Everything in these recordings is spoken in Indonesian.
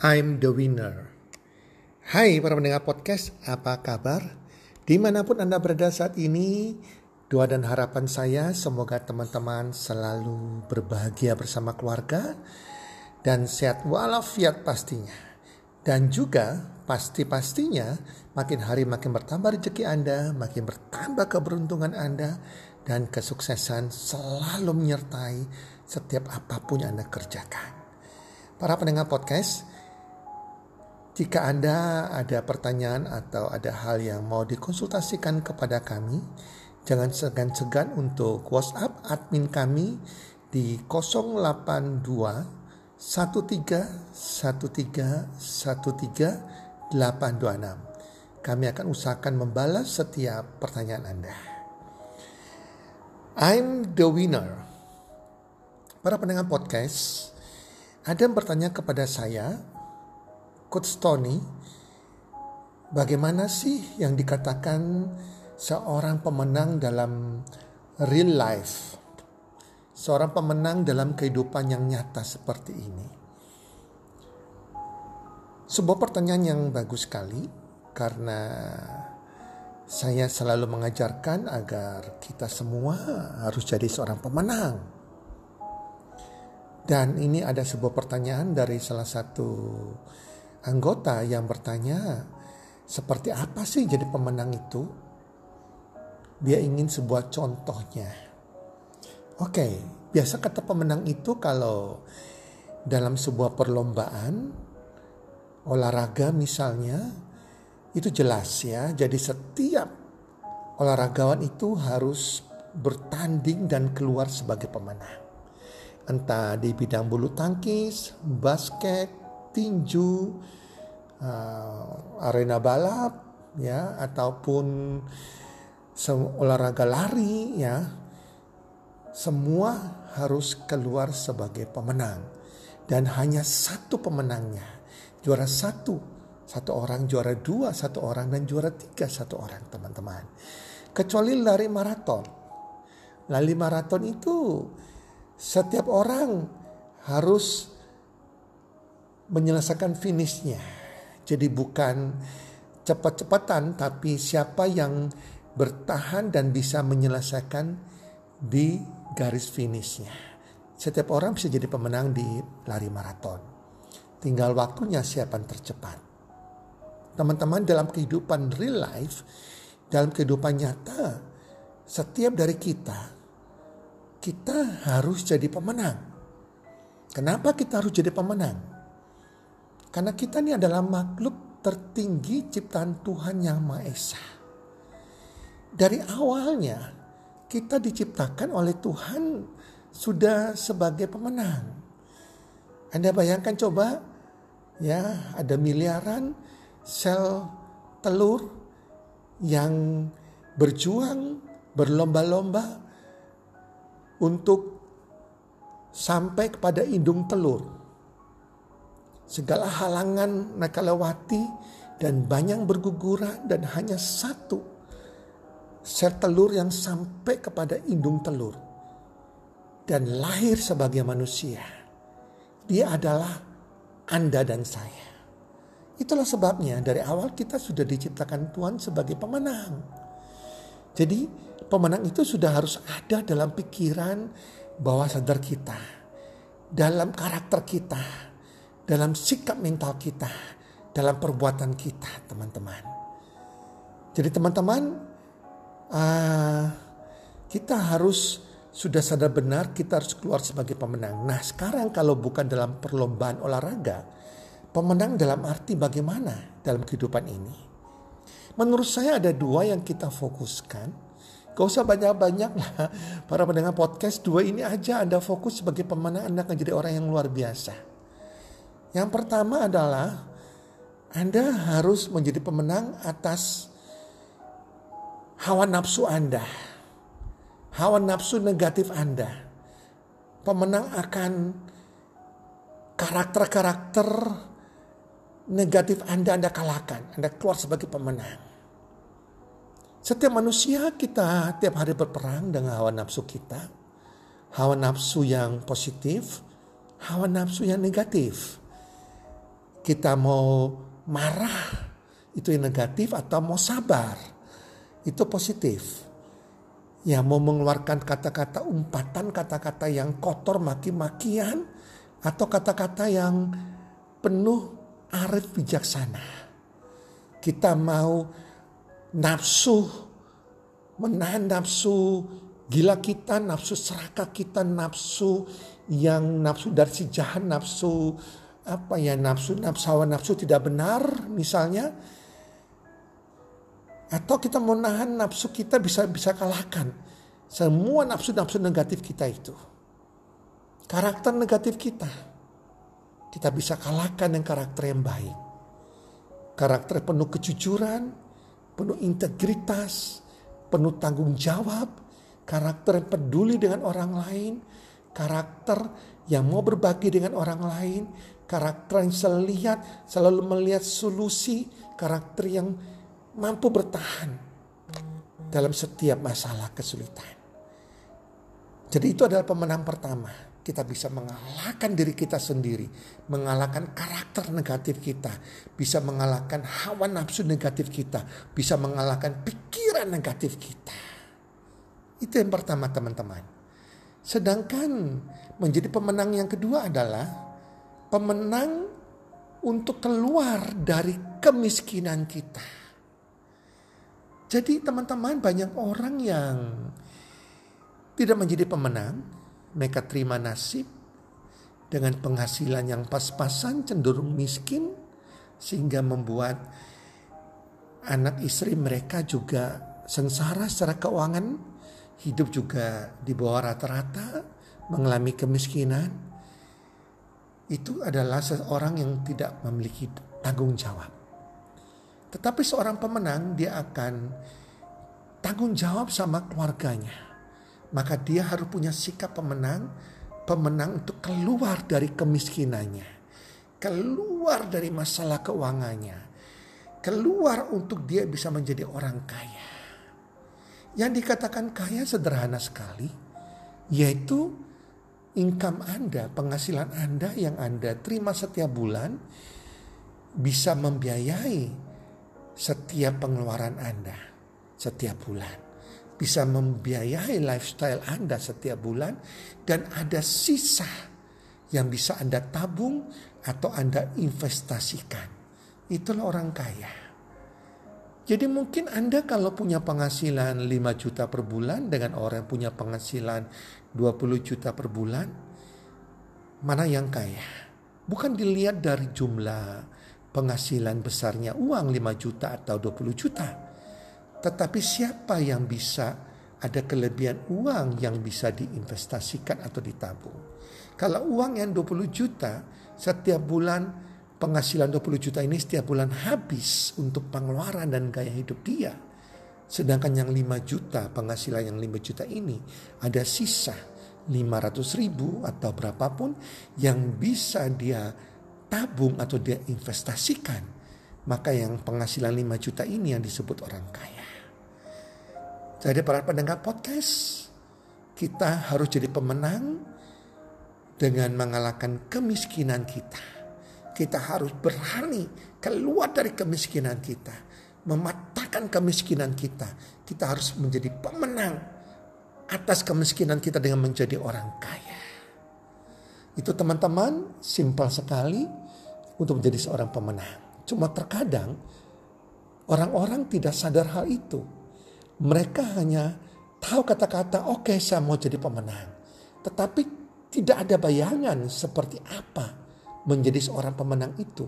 I'm the winner. Hai para pendengar podcast, apa kabar? Di mana pun Anda berada saat ini, doa dan harapan saya semoga teman-teman selalu berbahagia bersama keluarga dan sehat walafiat pastinya. Dan juga pasti-pastinya makin hari makin bertambah rezeki Anda, makin bertambah keberuntungan Anda, dan kesuksesan selalu menyertai setiap apa pun yang Anda kerjakan. Para pendengar podcast, jika Anda ada pertanyaan atau ada hal yang mau dikonsultasikan kepada kami, jangan segan-segan untuk WhatsApp admin kami di 082 13 13 13 826. Kami akan usahakan membalas setiap pertanyaan Anda. I'm the winner. Para pendengar podcast, ada yang bertanya kepada saya Coach Tony, bagaimana sih yang dikatakan seorang pemenang dalam real life? Seorang pemenang dalam kehidupan yang nyata seperti ini. Sebuah pertanyaan yang bagus sekali karena saya selalu mengajarkan agar kita semua harus jadi seorang pemenang. Dan ini ada sebuah pertanyaan dari salah satu anggota yang bertanya, seperti apa sih jadi pemenang itu? Dia ingin sebuah contohnya. Oke, biasa kata pemenang itu kalau dalam sebuah perlombaan olahraga misalnya itu jelas ya. Jadi setiap olahragawan itu harus bertanding dan keluar sebagai pemenang. Entah di bidang bulu tangkis, basket, tinju, uh, arena balap, ya, ataupun olahraga lari, ya, semua harus keluar sebagai pemenang. Dan hanya satu pemenangnya, juara satu, satu orang, juara dua, satu orang, dan juara tiga, satu orang, teman-teman. Kecuali lari maraton, lari maraton itu setiap orang harus menyelesaikan finishnya. Jadi bukan cepat-cepatan tapi siapa yang bertahan dan bisa menyelesaikan di garis finishnya. Setiap orang bisa jadi pemenang di lari maraton. Tinggal waktunya siapa yang tercepat. Teman-teman dalam kehidupan real life, dalam kehidupan nyata, setiap dari kita, kita harus jadi pemenang. Kenapa kita harus jadi pemenang? Karena kita ini adalah makhluk tertinggi ciptaan Tuhan Yang Maha Esa. Dari awalnya kita diciptakan oleh Tuhan sudah sebagai pemenang. Anda bayangkan coba ya ada miliaran sel telur yang berjuang berlomba-lomba untuk sampai kepada indung telur segala halangan mereka lewati dan banyak berguguran dan hanya satu sel telur yang sampai kepada indung telur dan lahir sebagai manusia. Dia adalah Anda dan saya. Itulah sebabnya dari awal kita sudah diciptakan Tuhan sebagai pemenang. Jadi pemenang itu sudah harus ada dalam pikiran bawah sadar kita. Dalam karakter kita dalam sikap mental kita, dalam perbuatan kita, teman-teman. Jadi teman-teman, uh, kita harus sudah sadar benar kita harus keluar sebagai pemenang. Nah sekarang kalau bukan dalam perlombaan olahraga, pemenang dalam arti bagaimana dalam kehidupan ini? Menurut saya ada dua yang kita fokuskan. Gak usah banyak-banyak lah para pendengar podcast dua ini aja Anda fokus sebagai pemenang Anda akan jadi orang yang luar biasa. Yang pertama adalah Anda harus menjadi pemenang atas hawa nafsu Anda. Hawa nafsu negatif Anda. Pemenang akan karakter-karakter negatif Anda Anda kalahkan. Anda keluar sebagai pemenang. Setiap manusia kita tiap hari berperang dengan hawa nafsu kita. Hawa nafsu yang positif, hawa nafsu yang negatif kita mau marah itu yang negatif atau mau sabar itu positif. Ya mau mengeluarkan kata-kata umpatan, kata-kata yang kotor, maki-makian atau kata-kata yang penuh arif bijaksana. Kita mau nafsu, menahan nafsu, gila kita, nafsu serakah kita, nafsu yang nafsu dari si jahat, nafsu apa ya nafsu nafsawan nafsu tidak benar misalnya. Atau kita mau nahan nafsu kita bisa bisa kalahkan. Semua nafsu-nafsu negatif kita itu. Karakter negatif kita. Kita bisa kalahkan dengan karakter yang baik. Karakter penuh kejujuran penuh integritas penuh tanggung jawab. Karakter yang peduli dengan orang lain. Karakter yang mau berbagi dengan orang lain, karakter yang selalu lihat, selalu melihat solusi, karakter yang mampu bertahan dalam setiap masalah kesulitan. Jadi itu adalah pemenang pertama. Kita bisa mengalahkan diri kita sendiri, mengalahkan karakter negatif kita, bisa mengalahkan hawa nafsu negatif kita, bisa mengalahkan pikiran negatif kita. Itu yang pertama teman-teman. Sedangkan menjadi pemenang yang kedua adalah pemenang untuk keluar dari kemiskinan kita. Jadi teman-teman banyak orang yang tidak menjadi pemenang, mereka terima nasib dengan penghasilan yang pas-pasan cenderung miskin sehingga membuat anak istri mereka juga sengsara secara keuangan hidup juga di bawah rata-rata, mengalami kemiskinan, itu adalah seorang yang tidak memiliki tanggung jawab. Tetapi seorang pemenang dia akan tanggung jawab sama keluarganya. Maka dia harus punya sikap pemenang, pemenang untuk keluar dari kemiskinannya, keluar dari masalah keuangannya, keluar untuk dia bisa menjadi orang kaya. Yang dikatakan kaya sederhana sekali, yaitu income Anda, penghasilan Anda yang Anda terima setiap bulan bisa membiayai setiap pengeluaran Anda setiap bulan. Bisa membiayai lifestyle Anda setiap bulan dan ada sisa yang bisa Anda tabung atau Anda investasikan. Itulah orang kaya. Jadi mungkin Anda kalau punya penghasilan 5 juta per bulan dengan orang yang punya penghasilan 20 juta per bulan, mana yang kaya? Bukan dilihat dari jumlah penghasilan besarnya uang 5 juta atau 20 juta. Tetapi siapa yang bisa ada kelebihan uang yang bisa diinvestasikan atau ditabung. Kalau uang yang 20 juta setiap bulan penghasilan 20 juta ini setiap bulan habis untuk pengeluaran dan gaya hidup dia. Sedangkan yang 5 juta penghasilan yang 5 juta ini ada sisa 500 ribu atau berapapun yang bisa dia tabung atau dia investasikan. Maka yang penghasilan 5 juta ini yang disebut orang kaya. Jadi para pendengar podcast, kita harus jadi pemenang dengan mengalahkan kemiskinan kita kita harus berani keluar dari kemiskinan kita. Mematahkan kemiskinan kita. Kita harus menjadi pemenang atas kemiskinan kita dengan menjadi orang kaya. Itu teman-teman simpel sekali untuk menjadi seorang pemenang. Cuma terkadang orang-orang tidak sadar hal itu. Mereka hanya tahu kata-kata oke okay, saya mau jadi pemenang. Tetapi tidak ada bayangan seperti apa menjadi seorang pemenang itu.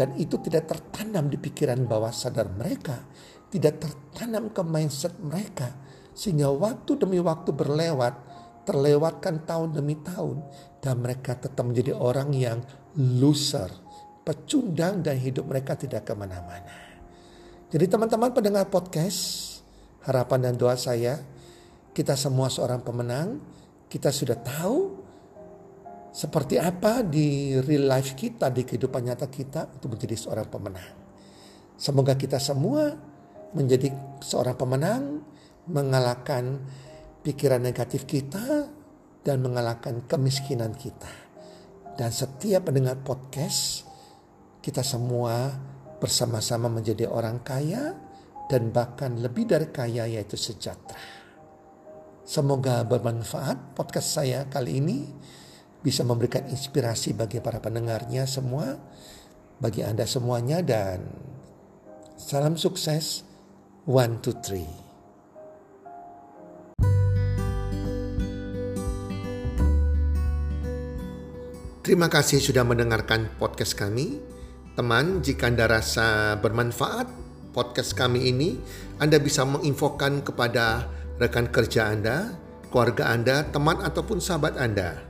Dan itu tidak tertanam di pikiran bawah sadar mereka. Tidak tertanam ke mindset mereka. Sehingga waktu demi waktu berlewat, terlewatkan tahun demi tahun. Dan mereka tetap menjadi orang yang loser. Pecundang dan hidup mereka tidak ke mana-mana. Jadi teman-teman pendengar podcast, harapan dan doa saya, kita semua seorang pemenang, kita sudah tahu seperti apa di real life kita, di kehidupan nyata kita untuk menjadi seorang pemenang. Semoga kita semua menjadi seorang pemenang, mengalahkan pikiran negatif kita dan mengalahkan kemiskinan kita. Dan setiap pendengar podcast, kita semua bersama-sama menjadi orang kaya dan bahkan lebih dari kaya yaitu sejahtera. Semoga bermanfaat podcast saya kali ini bisa memberikan inspirasi bagi para pendengarnya semua, bagi Anda semuanya dan salam sukses. One, two, three. Terima kasih sudah mendengarkan podcast kami. Teman, jika Anda rasa bermanfaat podcast kami ini, Anda bisa menginfokan kepada rekan kerja Anda, keluarga Anda, teman ataupun sahabat Anda.